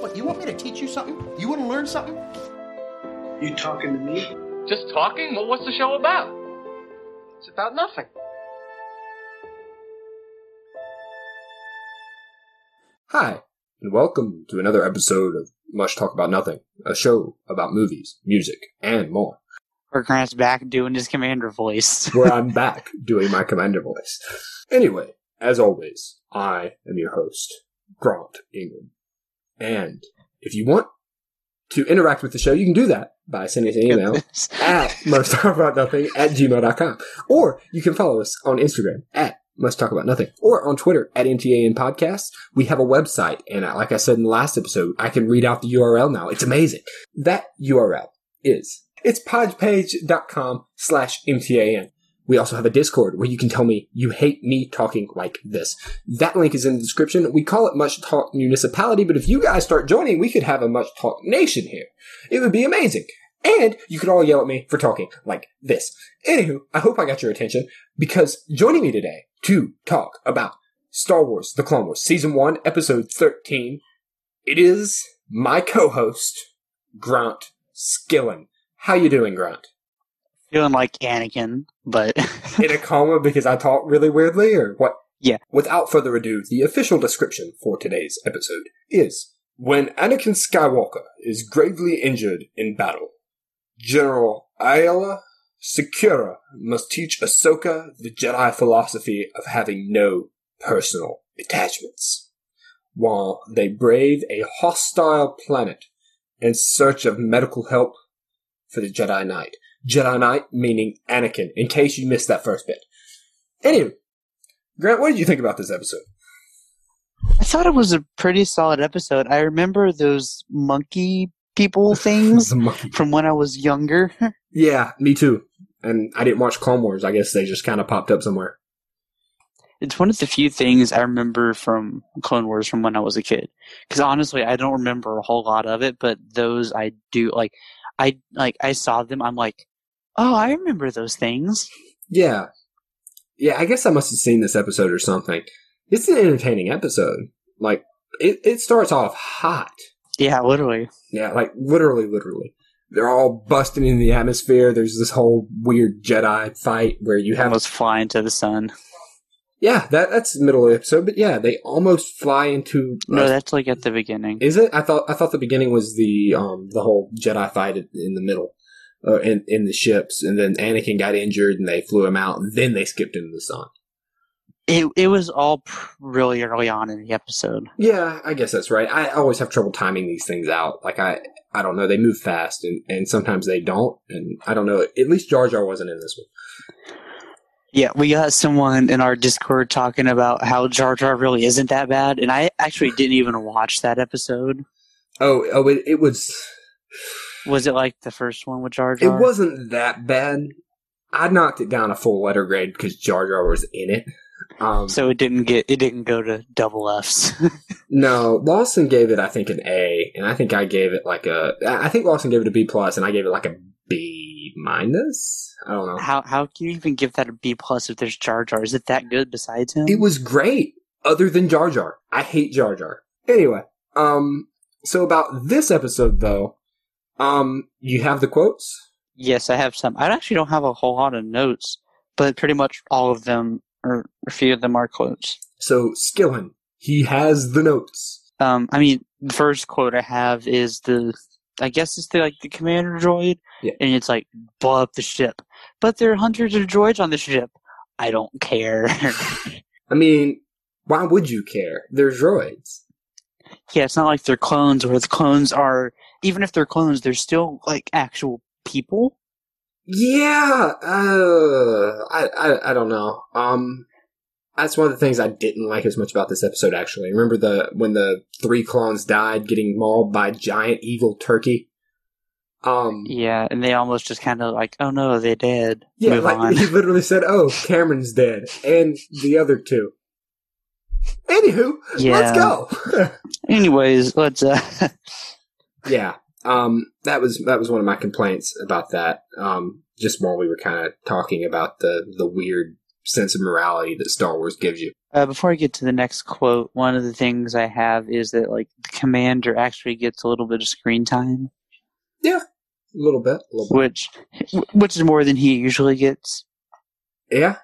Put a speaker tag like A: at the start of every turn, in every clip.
A: What, you want me to teach you something? You want to learn something?
B: You talking to me?
C: Just talking? Well, what's the show about? It's about nothing.
D: Hi, and welcome to another episode of Much Talk About Nothing, a show about movies, music, and more,
E: Or Grant's back doing his commander voice.
D: where I'm back doing my commander voice. Anyway, as always, I am your host, Grant Ingram. And if you want to interact with the show, you can do that by sending us an email at must talk about nothing at gmail.com. Or you can follow us on Instagram at must talk about nothing or on Twitter at mta MTAN podcast. We have a website and like I said in the last episode, I can read out the URL now. It's amazing. That URL is it's podpage.com slash MTAN. We also have a Discord where you can tell me you hate me talking like this. That link is in the description. We call it Much Talk Municipality, but if you guys start joining, we could have a Much Talk Nation here. It would be amazing. And you could all yell at me for talking like this. Anywho, I hope I got your attention because joining me today to talk about Star Wars The Clone Wars Season 1, Episode 13, it is my co-host, Grant Skillen. How you doing, Grant?
E: Feeling like Anakin, but
D: In a coma because I talk really weirdly, or what?
E: Yeah.
D: Without further ado, the official description for today's episode is When Anakin Skywalker is gravely injured in battle, General Ayala Secura must teach Ahsoka the Jedi philosophy of having no personal attachments. While they brave a hostile planet in search of medical help for the Jedi Knight. Jedi Knight meaning Anakin, in case you missed that first bit. Anyway, Grant, what did you think about this episode?
E: I thought it was a pretty solid episode. I remember those monkey people things
D: monkey.
E: from when I was younger.
D: Yeah, me too. And I didn't watch Clone Wars. I guess they just kind of popped up somewhere.
E: It's one of the few things I remember from Clone Wars from when I was a kid. Because honestly, I don't remember a whole lot of it, but those I do. Like, I like I saw them. I'm like, oh, I remember those things.
D: Yeah. Yeah, I guess I must have seen this episode or something. It's an entertaining episode. Like, it, it starts off hot.
E: Yeah, literally.
D: Yeah, like literally, literally. They're all busting in the atmosphere. There's this whole weird Jedi fight where you have
E: Almost flying to the sun.
D: Yeah, that that's the middle of the episode, but yeah, they almost fly into.
E: No, that's like at the beginning.
D: is it? I thought I thought the beginning was the um the whole Jedi fight in the middle, uh, in in the ships, and then Anakin got injured and they flew him out, and then they skipped into the sun.
E: It it was all pr- really early on in the episode.
D: Yeah, I guess that's right. I always have trouble timing these things out. Like I I don't know, they move fast, and and sometimes they don't, and I don't know. At least Jar Jar wasn't in this one.
E: Yeah, we got someone in our Discord talking about how Jar Jar really isn't that bad, and I actually didn't even watch that episode.
D: Oh oh, it, it was.
E: Was it like the first one with Jar Jar?
D: It wasn't that bad. I knocked it down a full letter grade because Jar Jar was in it. Um,
E: So it didn't get it didn't go to double Fs.
D: no, Lawson gave it I think an A, and I think I gave it like a. I think Lawson gave it a B plus, and I gave it like a B minus. I don't know.
E: how how can you even give that a B plus if there's Jar Jar? Is it that good besides him?
D: It was great, other than Jar Jar. I hate Jar Jar. Anyway, um, so about this episode though, um, you have the quotes.
E: yes, I have some. I actually don't have a whole lot of notes, but pretty much all of them or a few of them are quotes.
D: So Skillen, he has the notes.
E: Um, I mean, the first quote I have is the, I guess it's the like the commander droid,
D: Yeah.
E: and it's like blow up the ship. But there are hundreds of droids on the ship. I don't care.
D: I mean, why would you care? They're droids.
E: Yeah, it's not like they're clones, where the clones are even if they're clones, they're still like actual people.
D: Yeah, uh, I, I, I don't know. Um, that's one of the things I didn't like as much about this episode. Actually, remember the when the three clones died, getting mauled by giant evil turkey. Um,
E: Yeah, and they almost just kind of like, oh no, they're dead.
D: yeah,
E: Move
D: like
E: on.
D: he literally said, "Oh, Cameron's dead," and the other two. Anywho, let's go.
E: Anyways, let's. uh
D: yeah, um, that was that was one of my complaints about that. Um, just while we were kind of talking about the the weird sense of morality that Star Wars gives you.
E: Uh, before I get to the next quote, one of the things I have is that like the commander actually gets a little bit of screen time,
D: A little bit. A little bit.
E: which which is more than he usually gets.
D: Yeah.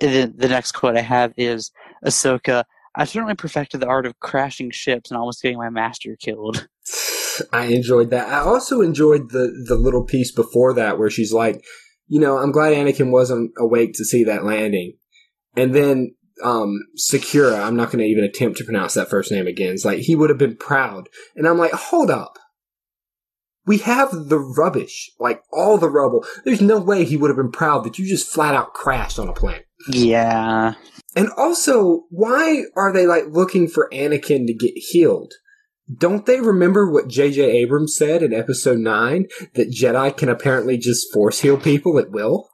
E: And then the next quote I have is Ahsoka. I certainly perfected the art of crashing ships and almost getting my master killed.
D: I enjoyed that. I also enjoyed the the little piece before that where she's like, you know, I'm glad Anakin wasn't awake to see that landing. And then um Secura, I'm not going to even attempt to pronounce that first name again. It's like he would have been proud. And I'm like, "Hold up. We have the rubbish, like all the rubble. There's no way he would have been proud that you just flat out crashed on a planet."
E: Yeah.
D: And also, why are they like looking for Anakin to get healed? Don't they remember what J.J. Abrams said in episode 9 that Jedi can apparently just force heal people at will?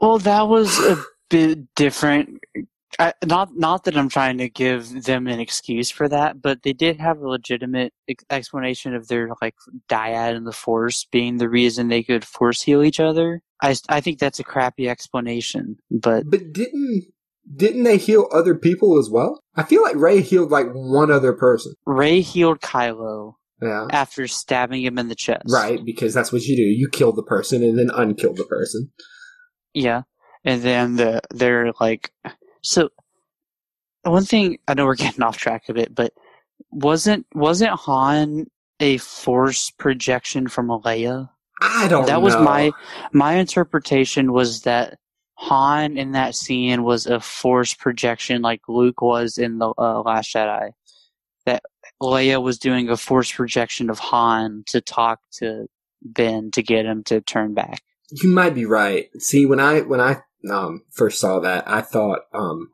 E: Well, that was a bit different. I, not not that I'm trying to give them an excuse for that, but they did have a legitimate ex- explanation of their like dyad and the Force being the reason they could force heal each other. I I think that's a crappy explanation, but
D: But didn't didn't they heal other people as well? I feel like Rey healed like one other person.
E: Rey healed Kylo
D: Yeah.
E: after stabbing him in the chest.
D: Right, because that's what you do. You kill the person and then unkill the person.
E: Yeah, and then the they're like, so one thing I know we're getting off track of it, but wasn't wasn't Han a force projection from Leia?
D: I don't
E: that
D: know.
E: was my my interpretation was that Han in that scene was a force projection like Luke was in the uh, Last Jedi. That Leia was doing a force projection of Han to talk to Ben to get him to turn back.
D: You might be right. See, when I when I um first saw that, I thought um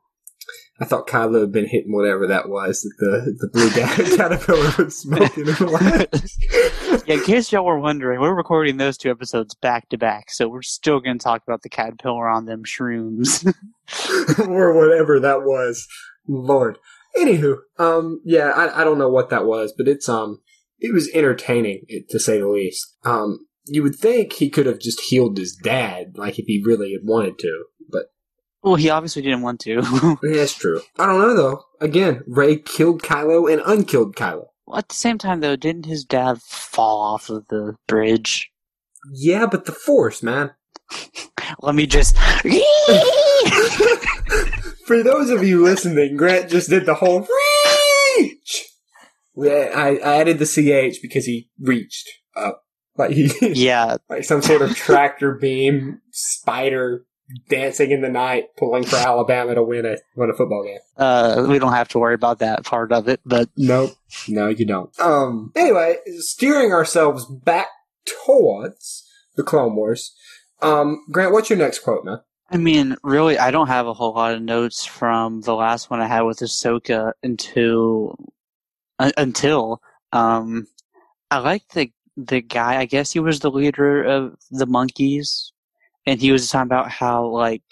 D: I thought Kylo had been hitting whatever that was that the the blue caterpillar was smoking. in the lab.
E: Yeah, in case y'all were wondering, we're recording those two episodes back to back, so we're still going to talk about the caterpillar on them shrooms.
D: or whatever that was. Lord. Anywho, um, yeah, I, I don't know what that was, but it's um, it was entertaining to say the least. Um, you would think he could have just healed his dad, like if he really had wanted to,
E: well, he obviously didn't want to.
D: that's true. I don't know though. Again, Rey killed Kylo and unkilled Kylo.
E: well, at the same time, though, didn't his dad fall off of the bridge?
D: Yeah, but the Force, man.
E: Let me just.
D: For those of you listening, Grant just did the whole reach. I, I added the ch because he reached up, like he,
E: yeah,
D: like some sort of tractor beam spider dancing in the night, pulling for Alabama to win a win a football game.
E: uh, we don't have to worry about that part of it, but
D: Nope, no, you don't. Um. Anyway, steering ourselves back towards the Clone Wars. Um, Grant, what's your next quote, man?
E: I mean, really, I don't have a whole lot of notes from the last one I had with Ahsoka until un- until um, I like the the guy. I guess he was the leader of the monkeys, and he was talking about how like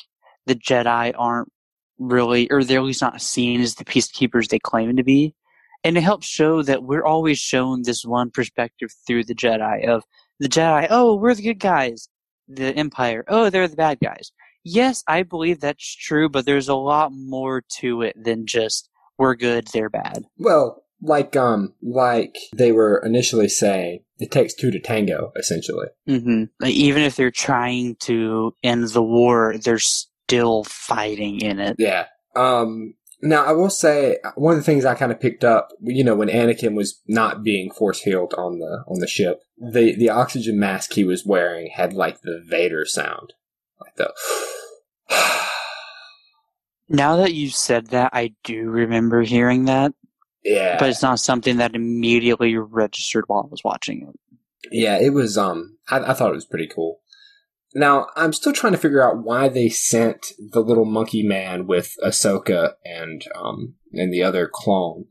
E: the Jedi aren't really, or they're at least not seen as the peacekeepers they claim to be. And it helps show that we're always shown this one perspective through the Jedi of the Jedi. Oh, we're the good guys. The Empire. Oh, they're the bad guys yes, I believe that's true, but there's a lot more to it than just we're good, they're bad.
D: Well, like um, like they were initially saying, it takes two to tango, essentially.
E: hmm Like, even if they're trying to end the war, they're still fighting in it.
D: Yeah. Um. Now I will say one of the things I kind of picked up, you know, when Anakin was not being force healed on the on the ship, the the oxygen mask he was wearing had like the Vader sound, like the.
E: Now that you said that, I do remember hearing that,
D: yeah,
E: but it's not something that immediately registered while I was watching it.
D: Yeah, it was. Um, I, I thought it was pretty cool. Now I'm still trying to figure out why they sent the little monkey man with Ahsoka and um and the other clone.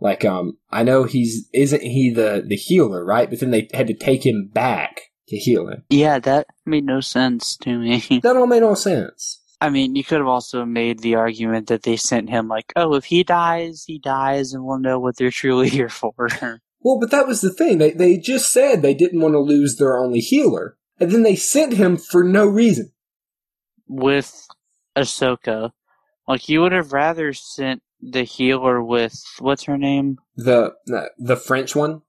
D: Like um, I know he's isn't he the the healer, right? But then they had to take him back to heal him.
E: Yeah, that made no sense to me.
D: That all made no sense.
E: I mean, you could have also made the argument that they sent him like, oh, if he dies, he dies, and we'll know what they're truly here for.
D: Well, but that was the thing. They they just said they didn't want to lose their only healer, and then they sent him for no reason.
E: With Ahsoka, Like you would have rather sent the healer with what's her name?
D: The the, the French one.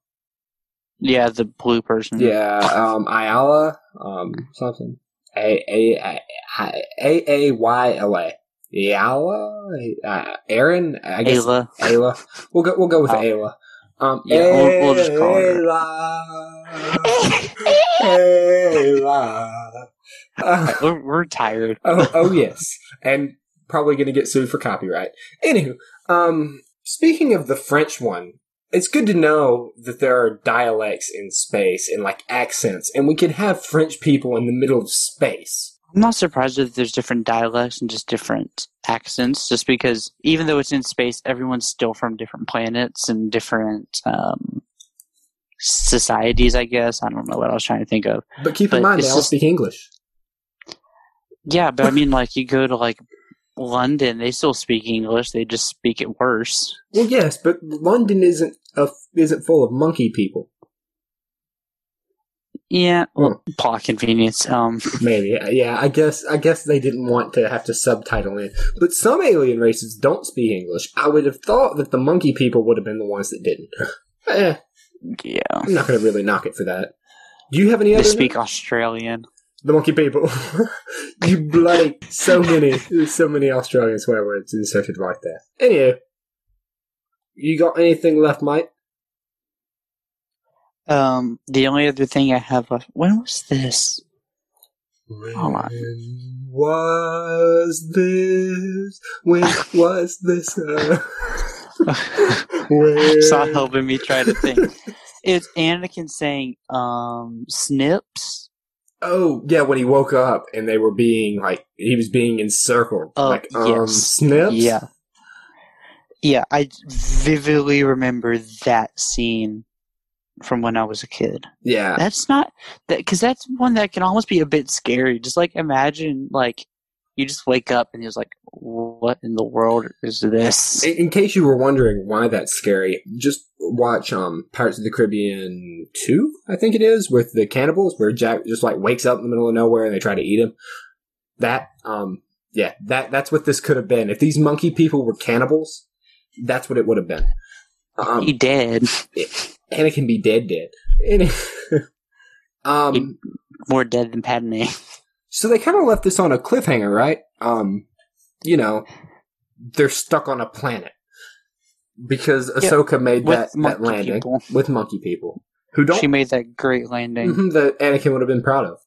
E: Yeah, the blue person.
D: Yeah, um, Ayala, um, something. A A A A A Y L A. Ayala, uh, Aaron. I guess
E: Ayla.
D: Ayla. We'll go. We'll go with
E: Oh.
D: Ayla. Um,
E: Yeah, we'll- we'll just call her.
D: Ayla. Ayla. Uh,
E: We're, we're tired.
D: oh, oh yes, and probably going to get sued for copyright. Anywho, um, speaking of the French one, it's good to know that there are dialects in space and like accents, and we can have French people in the middle of space.
E: I'm not surprised that there's different dialects and just different accents, just because even though it's in space, everyone's still from different planets and different um, societies, I guess. I don't know what I was trying to think of.
D: But keep in mind, they
E: it's
D: all
E: just-
D: speak English.
E: Yeah, but I mean, like, you go to, like, London, they still speak English, they just speak it worse.
D: Well, yes, but London isn't a, isn't full of monkey people.
E: Yeah, well, plot convenience. Um,
D: Maybe, yeah. I guess I guess they didn't want to have to subtitle in. But some alien races don't speak English. I would have thought that the monkey people would have been the ones that didn't. eh,
E: yeah.
D: I'm not going to really knock it for that. Do you have any
E: They
D: other?
E: speak Australian.
D: the monkey people. you bloody so many, so many Australian swear words inserted right there. Anyway, you got anything left, Mike?
E: Um, the only other thing I have left. When was this? Hold on.
D: When was this? When was this? Uh, when?
E: Stop helping me try to think. It's Anakin saying, um, snips.
D: Oh, yeah, when he woke up and they were being like he was being encircled.
E: Oh,
D: like um
E: yes.
D: snips?
E: Yeah. Yeah, I vividly remember that scene from when I was a kid.
D: Yeah.
E: That's not that because that's one that can almost be a bit scary. Just like imagine, like you just wake up and you're like, "What in the world is this?"
D: In, in case you were wondering why that's scary, just watch um Pirates of the Caribbean 2, I think it is, with the cannibals where Jack just like wakes up in the middle of nowhere and they try to eat him. That um yeah, that that's what this could have been. If these monkey people were cannibals, that's what it would have been. Um
E: he dead.
D: Anakin be dead dead. Any- um
E: More dead than Padme.
D: so they kind of left this on a cliffhanger, right? Um you know, they're stuck on a planet. Because Ahsoka made
E: with
D: that, that landing
E: people.
D: with monkey people who don't
E: She made that great landing.
D: Mhm, that Anakin would have been proud of.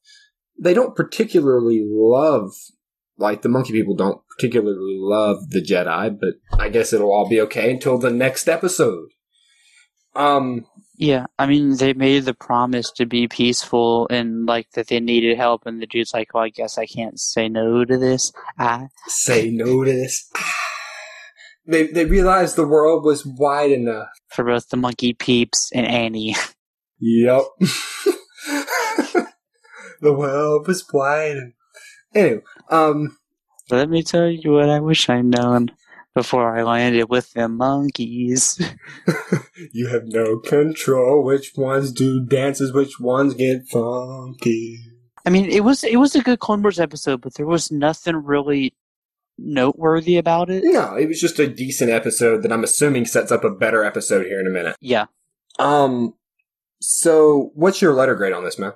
D: They don't particularly love, like the monkey people don't particularly love the Jedi, but I guess it'll all be okay until the next episode. Um,
E: Yeah, I mean, they made the promise to be peaceful and like that they needed help, and the dude's like, "Well, I guess I can't say no to this." I
D: say no to this. They they realized the world was wide enough.
E: for both the monkey peeps and Annie.
D: Yep. the world was wide. Anyway, um,
E: Let me tell you what I wish I'd known before I landed with them monkeys.
D: you have no control. Which ones do dances? Which ones get funky?
E: I mean, it was it was a good Clone Wars episode, but there was nothing really noteworthy about it.
D: No, it was just a decent episode that I'm assuming sets up a better episode here in a minute.
E: Yeah,
D: Um, so what's your letter grade on this, man?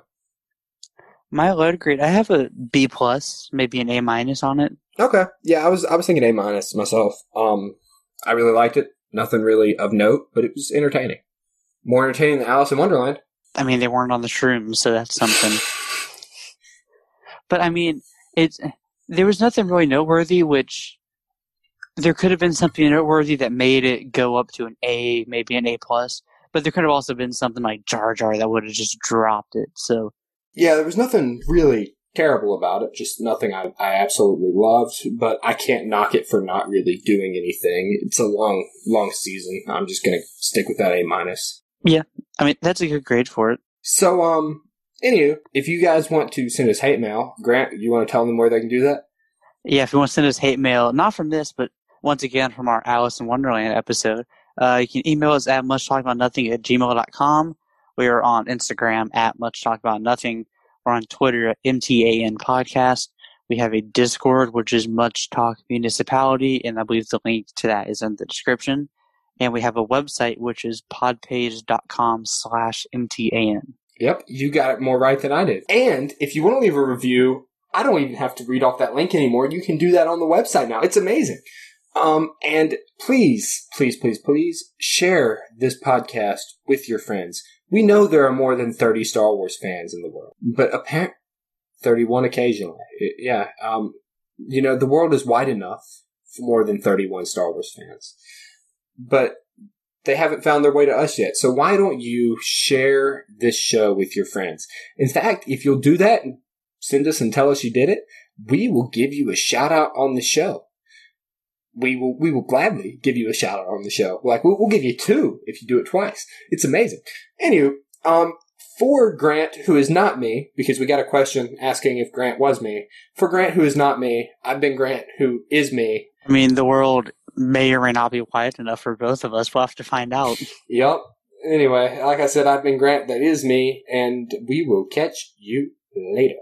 E: My letter grade, I have a B plus, maybe an A minus on it.
D: Okay, yeah, I was I was thinking A minus myself. Um, I really liked it. Nothing really of note, but it was entertaining. More entertaining than Alice in Wonderland.
E: I mean, they weren't on the shrooms, so that's something. But I mean, it's there was nothing really noteworthy, which there could have been something noteworthy that made it go up to an A, maybe an A plus. But there could have also been something like Jar Jar that would have just dropped it. So
D: Yeah, there was nothing really terrible about it. Just nothing I, I absolutely loved, but I can't knock it for not really doing anything. It's a long, long season. I'm just gonna stick with that A minus. Yeah.
E: I mean, that's a good grade for it.
D: So, um, anywho, if you guys want to send us hate mail, Grant, you want to tell them where they can do that?
E: Yeah, if you want to send us hate mail, not from this, but once again from our Alice in Wonderland episode, uh, you can email us at muchtalkaboutnothing at gmail.com. We are on Instagram at much talk about nothing. We're on Twitter at MTAN Podcast. We have a Discord, which is Much Talk Municipality, and I believe the link to that is in the description. And we have a website, which is podpage.com slash MTAN.
D: Yep, you got it more right than I did. And if you want to leave a review, I don't even have to read off that link anymore. You can do that on the website now. It's amazing. Um, and please, please, please, please share this podcast with your friends. We know there are more than 30 Star Wars fans in the world, but apparently 31 occasionally. It- yeah. Um, you know, the world is wide enough for more than 31 Star Wars fans, but they haven't found their way to us yet. So why don't you share this show with your friends? In fact, if you'll do that and send us and tell us you did it, we will give you a shout out on the show. We will, we will gladly give you a shout out on the show. Like, we'll, we'll give you two if you do it twice. It's amazing. Anywho, um, for Grant, who is not me, because we got a question asking if Grant was me. For Grant, who is not me, I've been Grant, who is me.
E: I mean, the world may or may not be quiet enough for both of us. We'll have to find out.
D: yep. Anyway, like I said, I've been Grant, that is me, and we will catch you later.